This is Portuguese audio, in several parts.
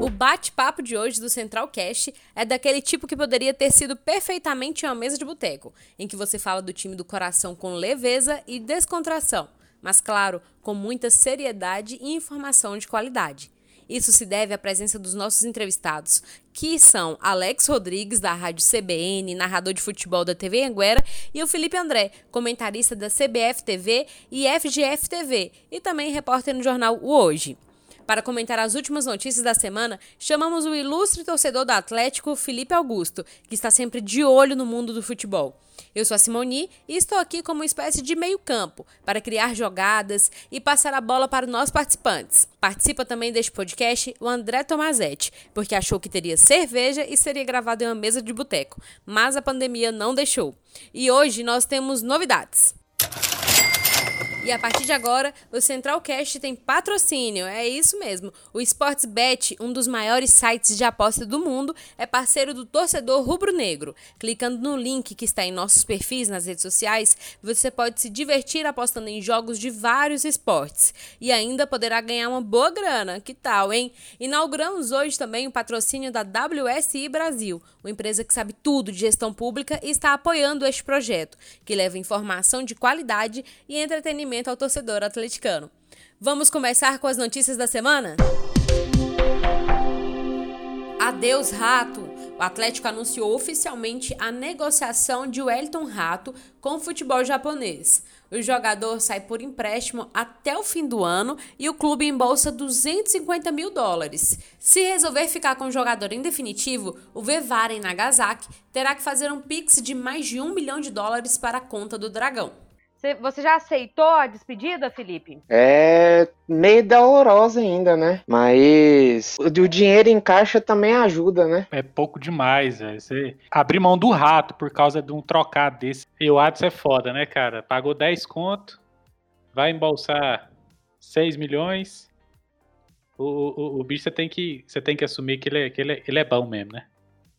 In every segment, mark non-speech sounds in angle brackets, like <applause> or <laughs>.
O bate-papo de hoje do Central Cast é daquele tipo que poderia ter sido perfeitamente uma mesa de boteco, em que você fala do time do coração com leveza e descontração, mas claro, com muita seriedade e informação de qualidade. Isso se deve à presença dos nossos entrevistados, que são Alex Rodrigues, da Rádio CBN, narrador de futebol da TV Anguera, e o Felipe André, comentarista da CBF TV e FGF TV, e também repórter no jornal O Hoje. Para comentar as últimas notícias da semana, chamamos o ilustre torcedor do Atlético, Felipe Augusto, que está sempre de olho no mundo do futebol. Eu sou a Simoni e estou aqui como uma espécie de meio-campo para criar jogadas e passar a bola para nossos participantes. Participa também deste podcast o André Tomazetti, porque achou que teria cerveja e seria gravado em uma mesa de boteco, mas a pandemia não deixou. E hoje nós temos novidades. E a partir de agora, o Centralcast tem patrocínio, é isso mesmo. O Sportsbet, um dos maiores sites de aposta do mundo, é parceiro do torcedor rubro-negro. Clicando no link que está em nossos perfis nas redes sociais, você pode se divertir apostando em jogos de vários esportes e ainda poderá ganhar uma boa grana. Que tal, hein? Inauguramos hoje também o patrocínio da WSI Brasil, uma empresa que sabe tudo de gestão pública e está apoiando este projeto, que leva informação de qualidade e entretenimento ao torcedor atleticano. Vamos começar com as notícias da semana? Adeus, Rato! O Atlético anunciou oficialmente a negociação de Wellington Rato com o futebol japonês. O jogador sai por empréstimo até o fim do ano e o clube embolsa 250 mil dólares. Se resolver ficar com o jogador em definitivo, o Vevaren Nagasaki terá que fazer um pix de mais de um milhão de dólares para a conta do Dragão. Você já aceitou a despedida, Felipe? É meio dolorosa ainda, né? Mas o dinheiro em caixa também ajuda, né? É pouco demais, velho. Você abrir mão do rato por causa de um trocado desse. E o Adson é foda, né, cara? Pagou 10 conto, vai embolsar 6 milhões. O, o, o bicho você tem, que, você tem que assumir que, ele é, que ele, é, ele é bom mesmo, né?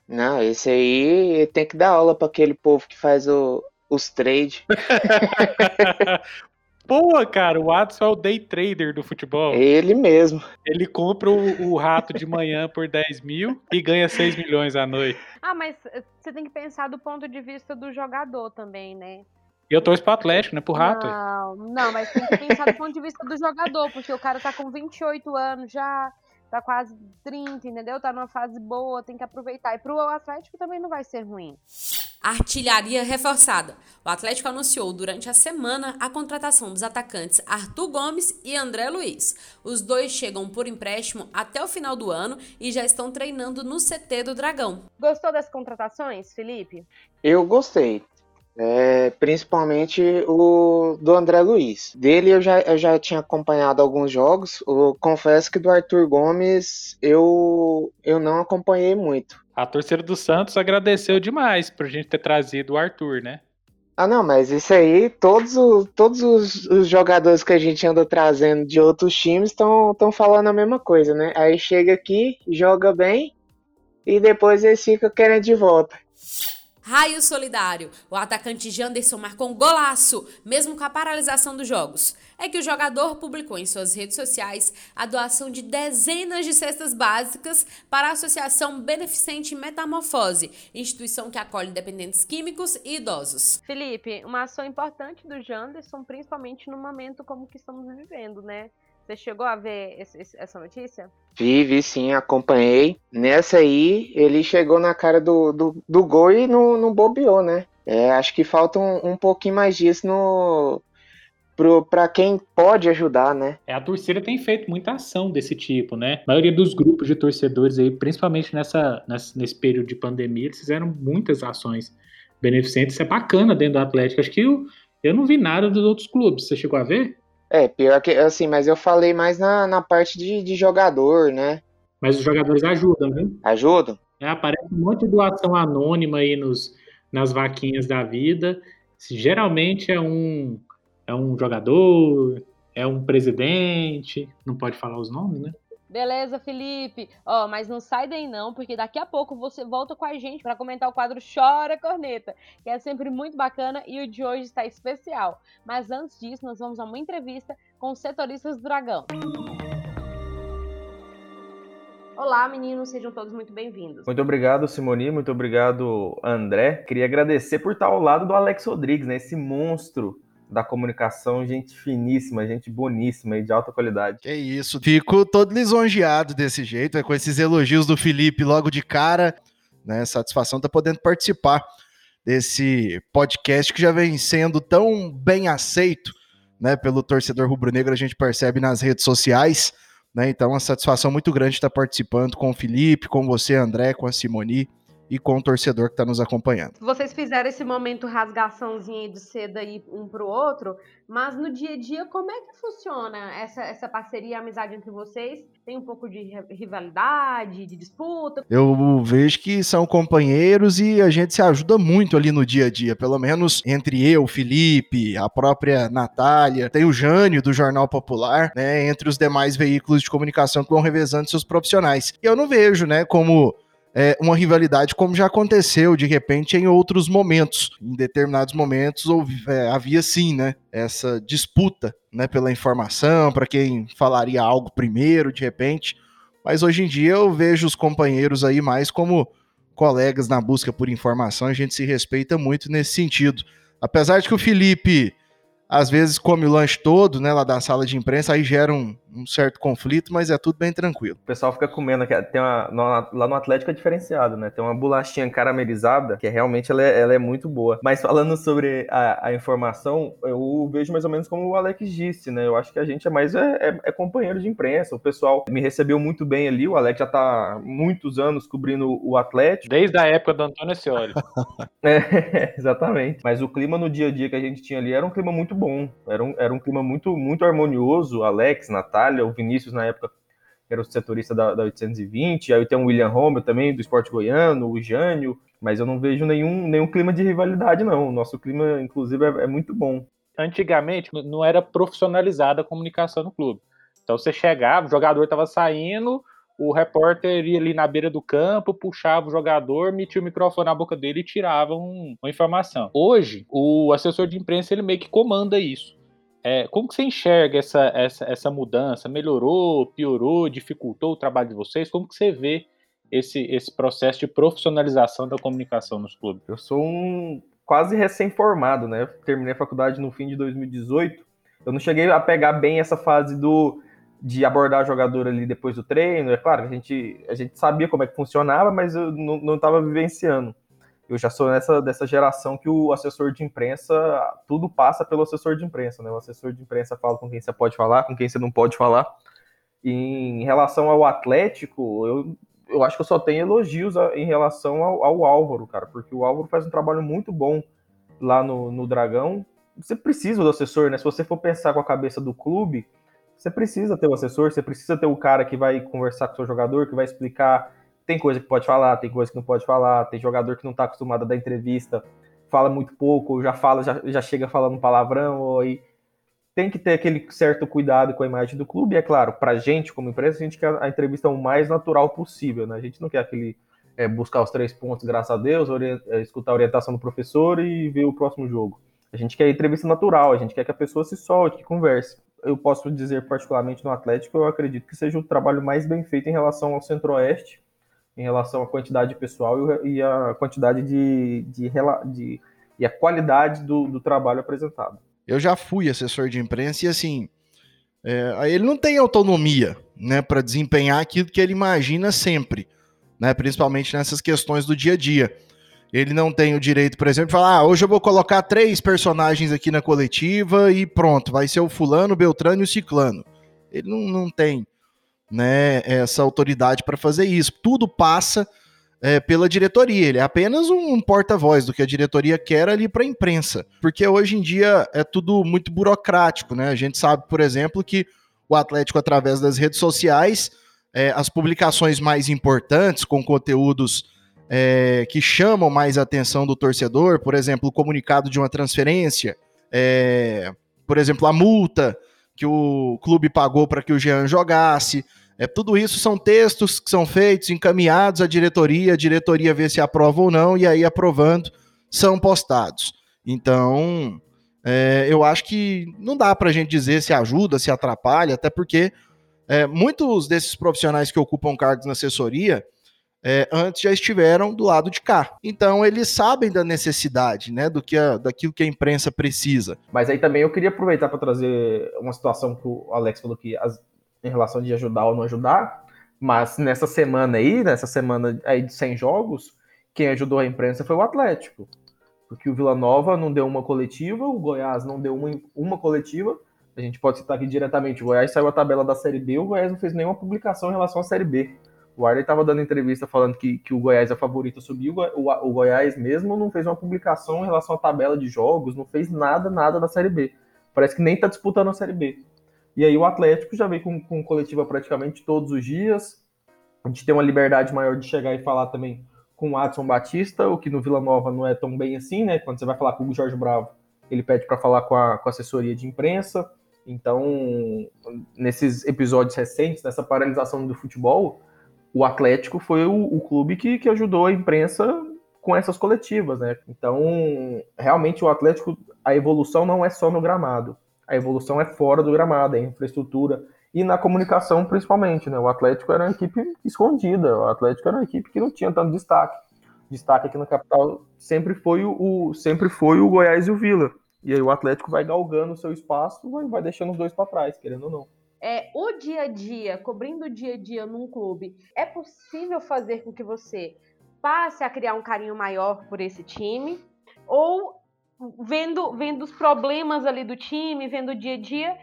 Não, esse aí tem que dar aula para aquele povo que faz o, os trades. <laughs> Pô, cara, o Watson é o day trader do futebol. Ele mesmo. Ele compra o, o, rato de manhã por 10 mil e ganha 6 milhões à noite. Ah, mas eh, você tem que pensar do ponto de vista do jogador também, né? Eu torço pro Atlético, né? Pro rato. Não, não, mas tem que pensar do ponto de vista do jogador, porque o cara tá com 28 anos já, tá quase 30, entendeu? Tá numa fase boa, tem que aproveitar. E pro Atlético também não vai ser ruim. Artilharia reforçada. O Atlético anunciou durante a semana a contratação dos atacantes Arthur Gomes e André Luiz. Os dois chegam por empréstimo até o final do ano e já estão treinando no CT do Dragão. Gostou das contratações, Felipe? Eu gostei. É, principalmente o do André Luiz. Dele eu já, eu já tinha acompanhado alguns jogos. Eu confesso que do Arthur Gomes eu, eu não acompanhei muito. A torcida do Santos agradeceu demais por a gente ter trazido o Arthur, né? Ah, não, mas isso aí, todos, os, todos os, os jogadores que a gente anda trazendo de outros times estão falando a mesma coisa, né? Aí chega aqui, joga bem e depois eles ficam querendo de volta. Raio solidário. O atacante Janderson marcou um golaço, mesmo com a paralisação dos jogos. É que o jogador publicou em suas redes sociais a doação de dezenas de cestas básicas para a Associação Beneficente Metamorfose, instituição que acolhe dependentes químicos e idosos. Felipe, uma ação importante do Janderson, principalmente no momento como que estamos vivendo, né? Você chegou a ver esse, essa notícia? Vi, vi sim, acompanhei. Nessa aí, ele chegou na cara do, do, do gol e não, não bobeou, né? É, acho que falta um, um pouquinho mais disso no, para quem pode ajudar, né? É, a torcida tem feito muita ação desse tipo, né? A maioria dos grupos de torcedores aí, principalmente nessa, nessa, nesse período de pandemia, eles fizeram muitas ações beneficentes. Isso é bacana dentro do Atlético. Acho que eu, eu não vi nada dos outros clubes. Você chegou a ver? É, pior que assim, mas eu falei mais na, na parte de, de jogador, né? Mas os jogadores ajudam, né? Ajudam? É, aparece um monte de doação anônima aí nos, nas vaquinhas da vida. Geralmente é um, é um jogador, é um presidente, não pode falar os nomes, né? Beleza, Felipe? Ó, mas não sai daí não, porque daqui a pouco você volta com a gente para comentar o quadro Chora Corneta, que é sempre muito bacana e o de hoje está especial. Mas antes disso, nós vamos a uma entrevista com os setoristas do Dragão. Olá, meninos, sejam todos muito bem-vindos. Muito obrigado, Simoni, muito obrigado, André. Queria agradecer por estar ao lado do Alex Rodrigues, né? Esse monstro da comunicação, gente finíssima, gente boníssima e de alta qualidade. Que isso, fico todo lisonjeado desse jeito, é com esses elogios do Felipe logo de cara, né? Satisfação tá podendo participar desse podcast que já vem sendo tão bem aceito, né, pelo torcedor rubro-negro, a gente percebe nas redes sociais, né? Então, uma satisfação muito grande estar participando com o Felipe, com você, André, com a Simoni e com o torcedor que está nos acompanhando. Vocês fizeram esse momento rasgaçãozinha de seda aí um para o outro, mas no dia a dia, como é que funciona essa, essa parceria amizade entre vocês? Tem um pouco de rivalidade, de disputa? Eu vejo que são companheiros e a gente se ajuda muito ali no dia a dia, pelo menos entre eu, Felipe, a própria Natália, tem o Jânio do Jornal Popular, né, entre os demais veículos de comunicação que vão revezando seus profissionais. E eu não vejo, né, como é, uma rivalidade como já aconteceu de repente em outros momentos. Em determinados momentos houve, é, havia sim, né, essa disputa, né, pela informação, para quem falaria algo primeiro, de repente. Mas hoje em dia eu vejo os companheiros aí mais como colegas na busca por informação, a gente se respeita muito nesse sentido. Apesar de que o Felipe às vezes come o lanche todo, né, lá da sala de imprensa, aí gera um, um certo conflito, mas é tudo bem tranquilo. O pessoal fica comendo aqui, tem uma, no, lá no Atlético é diferenciado, né, tem uma bolachinha caramelizada, que realmente ela é, ela é muito boa. Mas falando sobre a, a, informação, eu vejo mais ou menos como o Alex disse, né, eu acho que a gente é mais é, é, é companheiro de imprensa, o pessoal me recebeu muito bem ali, o Alex já tá muitos anos cobrindo o Atlético. Desde a época do Antônio Scioli. <laughs> é, exatamente. Mas o clima no dia a dia que a gente tinha ali era um clima muito bom. Era um, era um clima muito, muito harmonioso. Alex, Natália, o Vinícius na época era o setorista da, da 820. Aí tem o William Romero também, do esporte goiano, o Jânio. Mas eu não vejo nenhum, nenhum clima de rivalidade, não. O nosso clima, inclusive, é, é muito bom. Antigamente, não era profissionalizada a comunicação no clube. Então você chegava, o jogador estava saindo, o repórter ia ali na beira do campo, puxava o jogador, metia o microfone na boca dele e tirava um, uma informação. Hoje, o assessor de imprensa ele meio que comanda isso. É, como que você enxerga essa, essa, essa mudança? Melhorou, piorou, dificultou o trabalho de vocês? Como que você vê esse, esse processo de profissionalização da comunicação nos clubes? Eu sou um quase recém-formado, né? Terminei a faculdade no fim de 2018. Eu não cheguei a pegar bem essa fase do de abordar o jogador ali depois do treino. É claro, a gente, a gente sabia como é que funcionava, mas eu não estava vivenciando. Eu já sou nessa dessa geração que o assessor de imprensa, tudo passa pelo assessor de imprensa, né? O assessor de imprensa fala com quem você pode falar, com quem você não pode falar. E em relação ao Atlético, eu, eu acho que eu só tenho elogios em relação ao, ao Álvaro, cara, porque o Álvaro faz um trabalho muito bom lá no, no Dragão. Você precisa do assessor, né? Se você for pensar com a cabeça do clube, você precisa ter o assessor, você precisa ter o cara que vai conversar com o seu jogador, que vai explicar. Tem coisa que pode falar, tem coisa que não pode falar, tem jogador que não está acostumado a dar entrevista, fala muito pouco, já fala, já, já chega falando palavrão, ou aí tem que ter aquele certo cuidado com a imagem do clube. E é claro, para a gente, como empresa, a gente quer a entrevista o mais natural possível, né? A gente não quer aquele é, buscar os três pontos, graças a Deus, é, escutar a orientação do professor e ver o próximo jogo. A gente quer entrevista natural, a gente quer que a pessoa se solte, que converse eu posso dizer particularmente no Atlético, eu acredito que seja o trabalho mais bem feito em relação ao Centro-Oeste, em relação à quantidade de pessoal e a quantidade de, de, de e a qualidade do, do, trabalho apresentado. Eu já fui assessor de imprensa e assim, é, ele não tem autonomia, né, para desempenhar aquilo que ele imagina sempre, né, principalmente nessas questões do dia a dia. Ele não tem o direito, por exemplo, de falar: ah, hoje eu vou colocar três personagens aqui na coletiva e pronto, vai ser o fulano, o Beltrano e o Ciclano. Ele não, não tem né, essa autoridade para fazer isso. Tudo passa é, pela diretoria. Ele é apenas um, porta-voz do que a diretoria quer ali para a imprensa. Porque hoje em dia é tudo muito burocrático, né? A gente sabe, por exemplo, que o Atlético, através das redes sociais, é, as publicações mais importantes, com conteúdos é, que chamam mais a atenção do torcedor, por exemplo, o comunicado de uma transferência, é, por exemplo, a multa que o clube pagou para que o Jean jogasse, É, tudo isso são textos que são feitos, encaminhados à diretoria, a diretoria vê se aprova ou não, e aí aprovando, são postados. Então, é, eu acho que não dá para a gente dizer se ajuda, se atrapalha, até porque é, muitos desses profissionais que ocupam cargos na assessoria é, antes já estiveram do lado de cá. Então eles sabem da necessidade, né, do que a, daquilo que a imprensa precisa. Mas aí também eu queria aproveitar para trazer uma situação que o Alex falou que as, em relação de ajudar ou não ajudar, mas nessa semana aí, nessa semana aí de 100 jogos, quem ajudou a imprensa foi o Atlético. Porque o Vila Nova não deu uma coletiva, o Goiás não deu uma, uma coletiva. A gente pode citar aqui diretamente: o Goiás saiu a tabela da Série B, o Goiás não fez nenhuma publicação em relação à Série B. O Arley estava dando entrevista falando que, que o Goiás é favorito a subir. O, o, o, Goiás mesmo não fez uma publicação em relação à tabela de jogos, não fez nada, nada da Série B. Parece que nem está disputando a Série B. E aí o Atlético já veio com, com coletiva praticamente todos os dias. A gente tem uma liberdade maior de chegar e falar também com o Adson Batista, o que no Vila Nova não é tão bem assim, né? Quando você vai falar com o Jorge Bravo, ele pede para falar com a, com a assessoria de imprensa. Então, nesses episódios recentes, nessa paralisação do futebol, o Atlético foi o, o clube que, que ajudou a imprensa com essas coletivas, né? Então, realmente o Atlético, a evolução não é só no gramado, a evolução é fora do gramado, é infraestrutura e na comunicação principalmente, né? O Atlético era uma equipe escondida, o Atlético era uma equipe que não tinha tanto destaque. Destaque aqui na capital sempre foi o, sempre foi o Goiás e o Vila. E aí o Atlético vai galgando o seu espaço, vai, vai deixando os dois para trás, querendo ou não é, o dia a dia, cobrindo o dia a dia num clube, é possível fazer com que você passe a criar um carinho maior por esse time? Ou vendo, vendo os problemas ali do time, vendo o dia a dia,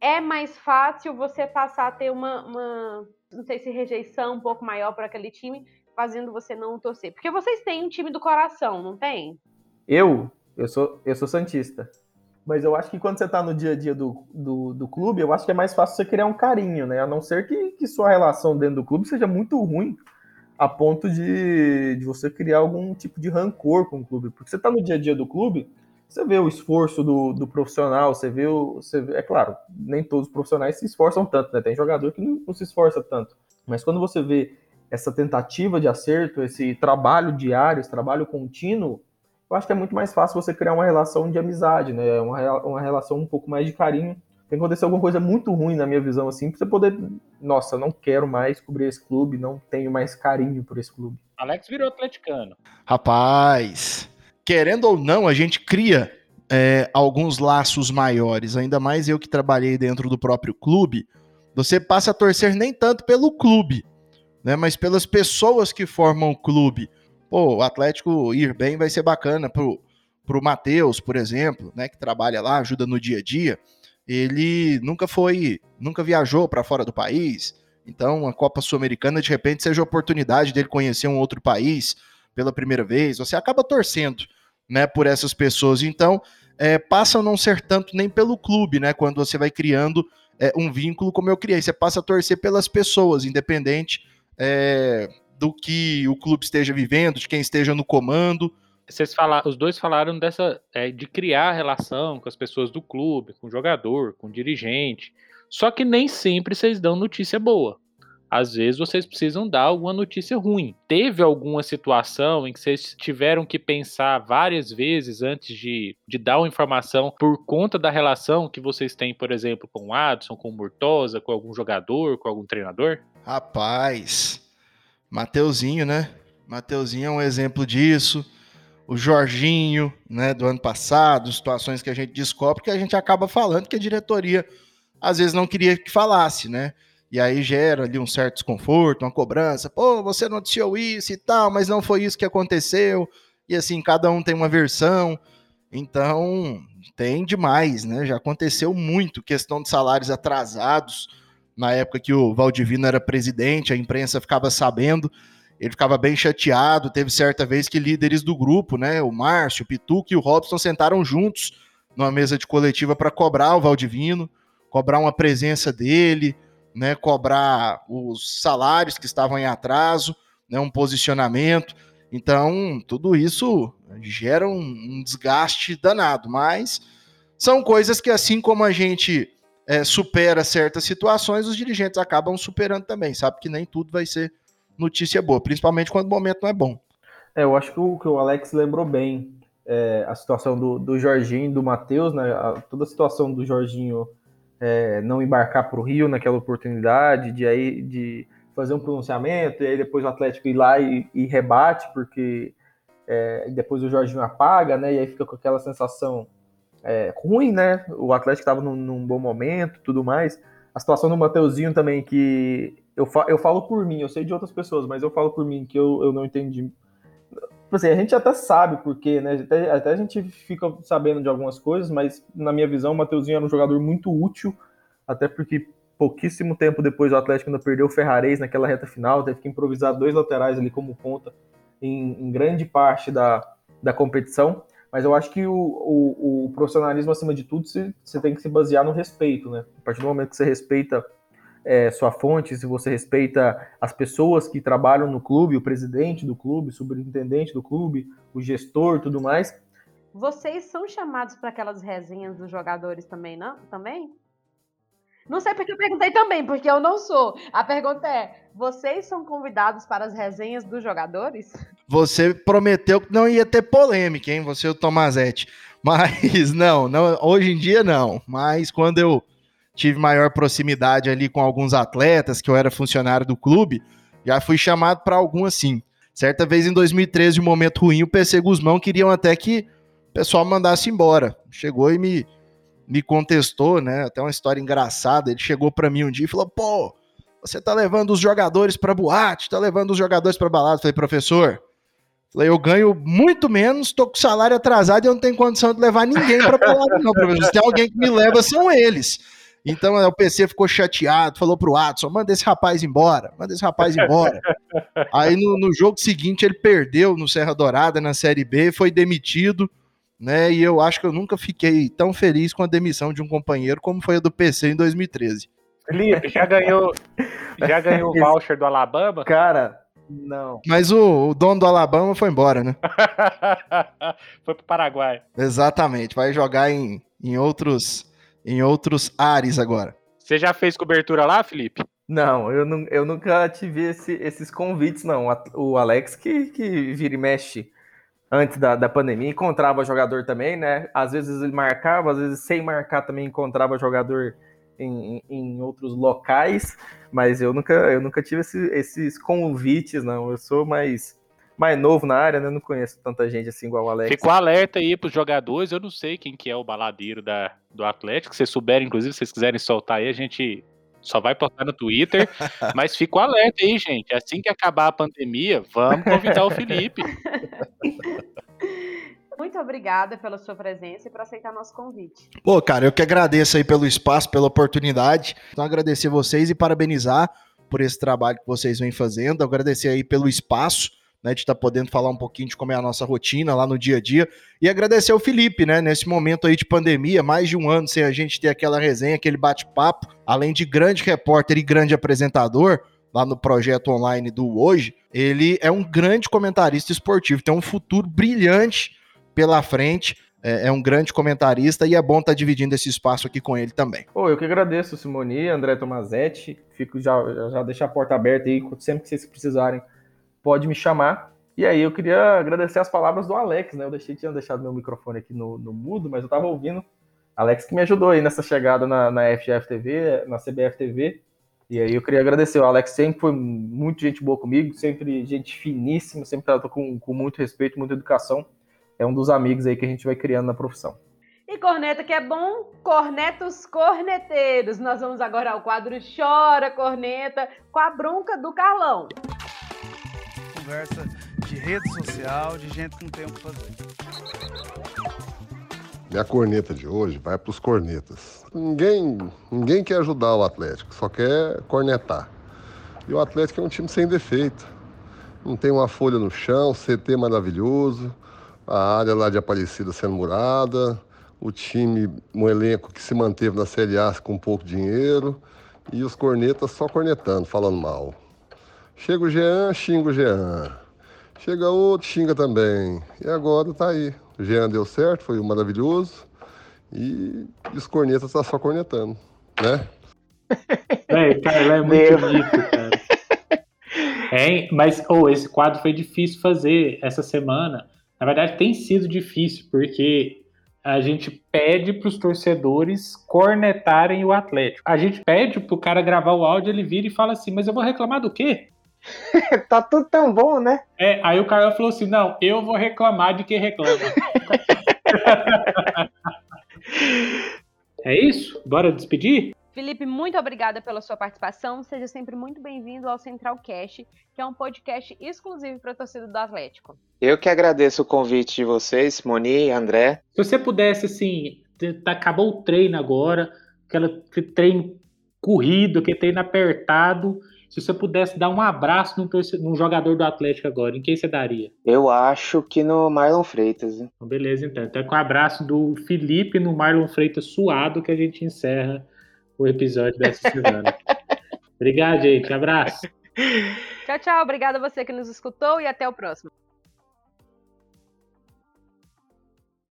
é mais fácil você passar a ter uma, uma não sei se rejeição um pouco maior para aquele time, fazendo você não torcer? Porque vocês têm um time do coração, não tem? Eu? Eu sou, eu sou Santista. Mas eu acho que quando você está no dia a dia do, do, do, clube, eu acho que é mais fácil você criar um carinho, né? A não ser que, que sua relação dentro do clube seja muito ruim, a ponto de, de você criar algum tipo de rancor com o clube. Porque você está no dia a dia do clube, você vê o esforço do, do profissional, você vê o. Você vê, é claro, nem todos os profissionais se esforçam tanto, né? Tem jogador que não, não se esforça tanto. Mas quando você vê essa tentativa de acerto, esse trabalho diário, esse trabalho contínuo, eu acho que é muito mais fácil você criar uma relação de amizade, né? Uma, uma relação um pouco mais de carinho. Tem que acontecer alguma coisa muito ruim na minha visão, assim, pra você poder. Nossa, não quero mais cobrir esse clube, não tenho mais carinho por esse clube. Alex virou atleticano. Rapaz, querendo ou não, a gente cria é, alguns laços maiores, ainda mais eu que trabalhei dentro do próprio clube. Você passa a torcer nem tanto pelo clube, né, mas pelas pessoas que formam o clube pô, o Atlético ir bem vai ser bacana pro, pro Matheus, por exemplo, né, que trabalha lá, ajuda no dia a dia. Ele nunca foi, nunca viajou para fora do país. Então, a Copa Sul-Americana de repente seja a oportunidade dele conhecer um outro país pela primeira vez. Você acaba torcendo, né, por essas pessoas. Então, é, passa a não ser tanto nem pelo clube, né, quando você vai criando é, um vínculo como eu criei. Você passa a torcer pelas pessoas, independente é, do que o clube esteja vivendo, de quem esteja no comando. Vocês falaram, os dois falaram dessa é, de criar relação com as pessoas do clube, com o jogador, com o dirigente. Só que nem sempre vocês dão notícia boa. Às vezes vocês precisam dar alguma notícia ruim. Teve alguma situação em que vocês tiveram que pensar várias vezes antes de, de dar uma informação por conta da relação que vocês têm, por exemplo, com o Adson, com o Murtosa, com algum jogador, com algum treinador? Rapaz, Mateuzinho, né? Mateuzinho é um exemplo disso. O Jorginho, né, do ano passado, situações que a gente descobre que a gente acaba falando que a diretoria às vezes não queria que falasse, né? E aí gera ali um certo desconforto, uma cobrança. Pô, você noticiou isso e tal, mas não foi isso que aconteceu. E assim, cada um tem uma versão. Então, tem demais, né? Já aconteceu muito questão de salários atrasados na época que o Valdivino era presidente, a imprensa ficava sabendo, ele ficava bem chateado. Teve certa vez que líderes do grupo, né, o Márcio, o Pituca e o Robson sentaram juntos numa mesa de coletiva para cobrar o Valdivino, cobrar uma presença dele, né, cobrar os salários que estavam em atraso, né, um posicionamento. Então, tudo isso gera um, um desgaste danado, mas são coisas que, assim como a gente é, supera certas situações, os dirigentes acabam superando também. Sabe que nem tudo vai ser notícia boa, principalmente quando o momento não é bom. É, eu acho que o, que o Alex lembrou bem é, a situação do, do Jorginho e do Matheus, né? A, toda a situação do Jorginho é, não embarcar para o Rio naquela oportunidade, de aí de fazer um pronunciamento, e aí depois o Atlético ir lá e, e rebate, porque é, depois o Jorginho apaga, né? E aí fica com aquela sensação é, ruim, né? O Atlético estava num, num, bom momento, tudo mais. A situação do Mateuzinho também, que eu, fa eu falo por mim, eu sei de outras pessoas, mas eu falo por mim que eu, eu não entendi. Tipo assim, a gente até sabe porque, né? Até, até, a gente fica sabendo de algumas coisas, mas na minha visão, o Mateuzinho era um jogador muito útil, até porque pouquíssimo tempo depois o Atlético ainda perdeu o Ferrarez naquela reta final, teve que improvisar dois laterais ali como ponta em, em grande parte da, da competição. Mas eu acho que o, o, o profissionalismo, acima de tudo, você, tem que se basear no respeito, né? A partir do momento que você respeita é, sua fonte, se você respeita as pessoas que trabalham no clube, o presidente do clube, o superintendente do clube, o gestor, tudo mais. Vocês são chamados para aquelas resenhas dos jogadores também, não? Também? Não sei porque eu perguntei também, porque eu não sou. A pergunta é: vocês são convidados para as resenhas dos jogadores? Você prometeu que não ia ter polêmica, hein? Você e o Tomazete. Mas <laughs> não, não, hoje em dia não. Mas quando eu tive maior proximidade ali com alguns atletas, que eu era funcionário do clube, já fui chamado para algum assim. Certa vez em 2013, um momento ruim, o PC Guzmão queriam até que o pessoal mandasse embora. Chegou e me me contestou, né? Até uma história engraçada. Ele chegou para mim um dia e falou: pô, você tá levando os jogadores para boate, tá levando os jogadores para balada. falei, professor, eu ganho muito menos, tô com salário atrasado e eu não tenho condição de levar ninguém para balada, não, professor. Se tem alguém que me leva, são eles. Então o PC ficou chateado, falou pro Watson: manda esse rapaz embora, manda esse rapaz embora. <laughs> Aí no, no jogo seguinte ele perdeu no Serra Dourada na Série B, foi demitido né? E eu acho que eu nunca fiquei tão feliz com a demissão de um companheiro como foi a do PC em 2013. Felipe, já ganhou, já ganhou o voucher do Alabama? Cara, não. Mas o, o, dono do Alabama foi embora, né? <laughs> foi pro Paraguai. Exatamente, vai jogar em, em outros em outros ares agora. Você já fez cobertura lá, Felipe? Não, eu, não, eu nunca tive esse, esses convites, não. O Alex que, que vira e mexe antes da, da pandemia, encontrava jogador também, né? Às vezes ele marcava, às vezes sem marcar também encontrava jogador em, em outros locais, mas eu nunca, eu nunca tive esse, esses convites, não. Eu sou mais, mais novo na área, né? Não conheço tanta gente assim igual o Alex. Ficou alerta aí pros jogadores, eu não sei quem que é o baladeiro da, do Atlético, se souberem, inclusive, se vocês quiserem soltar aí, a gente só vai postar no Twitter, <laughs> mas fico alerta aí, gente. Assim que acabar a pandemia, vamos convidar o Felipe. <laughs> Muito obrigada pela sua presença e por aceitar nosso convite. Pô, cara, eu que agradeço aí pelo espaço, pela oportunidade. Então, agradecer vocês e parabenizar por esse trabalho que vocês vêm fazendo. Agradecer aí pelo espaço né, de estar tá podendo falar um pouquinho de como é a nossa rotina lá no dia a dia. E agradecer ao Felipe, né, nesse momento aí de pandemia, mais de um ano sem a gente ter aquela resenha, aquele bate-papo, além de grande repórter e grande apresentador, lá no projeto online do Hoje, ele é um grande comentarista esportivo, tem um futuro brilhante pela frente. É, é um grande comentarista e é bom estar tá dividindo esse espaço aqui com ele também. Pô, eu que agradeço, Simoni, André Tomazetti. Fico já, já deixar a porta aberta aí, sempre que vocês precisarem pode me chamar. E aí eu queria agradecer as palavras do Alex, né? Eu deixei, tinha deixado meu microfone aqui no, no mudo, mas eu estava ouvindo. Alex que me ajudou aí nessa chegada na, na FGF TV, na CBF TV. E aí eu queria agradecer. O Alex sempre foi muito gente boa comigo, sempre gente finíssima, sempre tratou com, com muito respeito, muita educação. É um dos amigos aí que a gente vai criando na profissão. E corneta que é bom, cornetos corneteiros. Nós vamos agora ao quadro Chora Corneta com a bronca do Carlão conversa de rede social, de gente que não tem o que fazer. Minha corneta de hoje vai para os cornetas. Ninguém, ninguém quer ajudar o Atlético, só quer cornetar. E o Atlético é um time sem defeito. Não tem uma folha no chão, CT maravilhoso, a área lá de Aparecida sendo murada, o time, um elenco que se manteve na Série A com pouco dinheiro e os cornetas só cornetando, falando mal. Chega o Jean, xinga o Jean. Chega outro, xinga também. E agora tá aí. O Jean deu certo, foi maravilhoso. E, os cornetas tá só cornetando. né? <laughs> É, cara, é muito bonito, cara. <laughs> É, mas oh, esse quadro foi difícil fazer essa semana. Na verdade, tem sido difícil, porque a gente pede para os torcedores cornetarem o Atlético. A gente pede para o cara gravar o áudio, ele vira e fala assim: Mas eu vou reclamar do quê? <laughs> tá tudo tão bom, né? É, aí o cara falou assim: Não, eu vou reclamar de quem reclama. <laughs> é isso? Bora despedir? Felipe, muito obrigada pela sua participação. Seja sempre muito bem-vindo ao Central Cast, que é um podcast exclusivo para a torcida do Atlético. Eu que agradeço o convite de vocês, Moni e André. Se você pudesse, assim, acabou o treino agora, aquele treino corrido, aquele treino apertado, se você pudesse dar um abraço num, num, jogador do Atlético agora, em quem você daria? Eu acho que no Marlon Freitas. Né? Beleza, então. Então é com o abraço do Felipe no Marlon Freitas suado que a gente encerra o episódio dessa semana. <laughs> Obrigado, gente. Abraço. Tchau, tchau. Obrigada a você que nos escutou e até o próximo.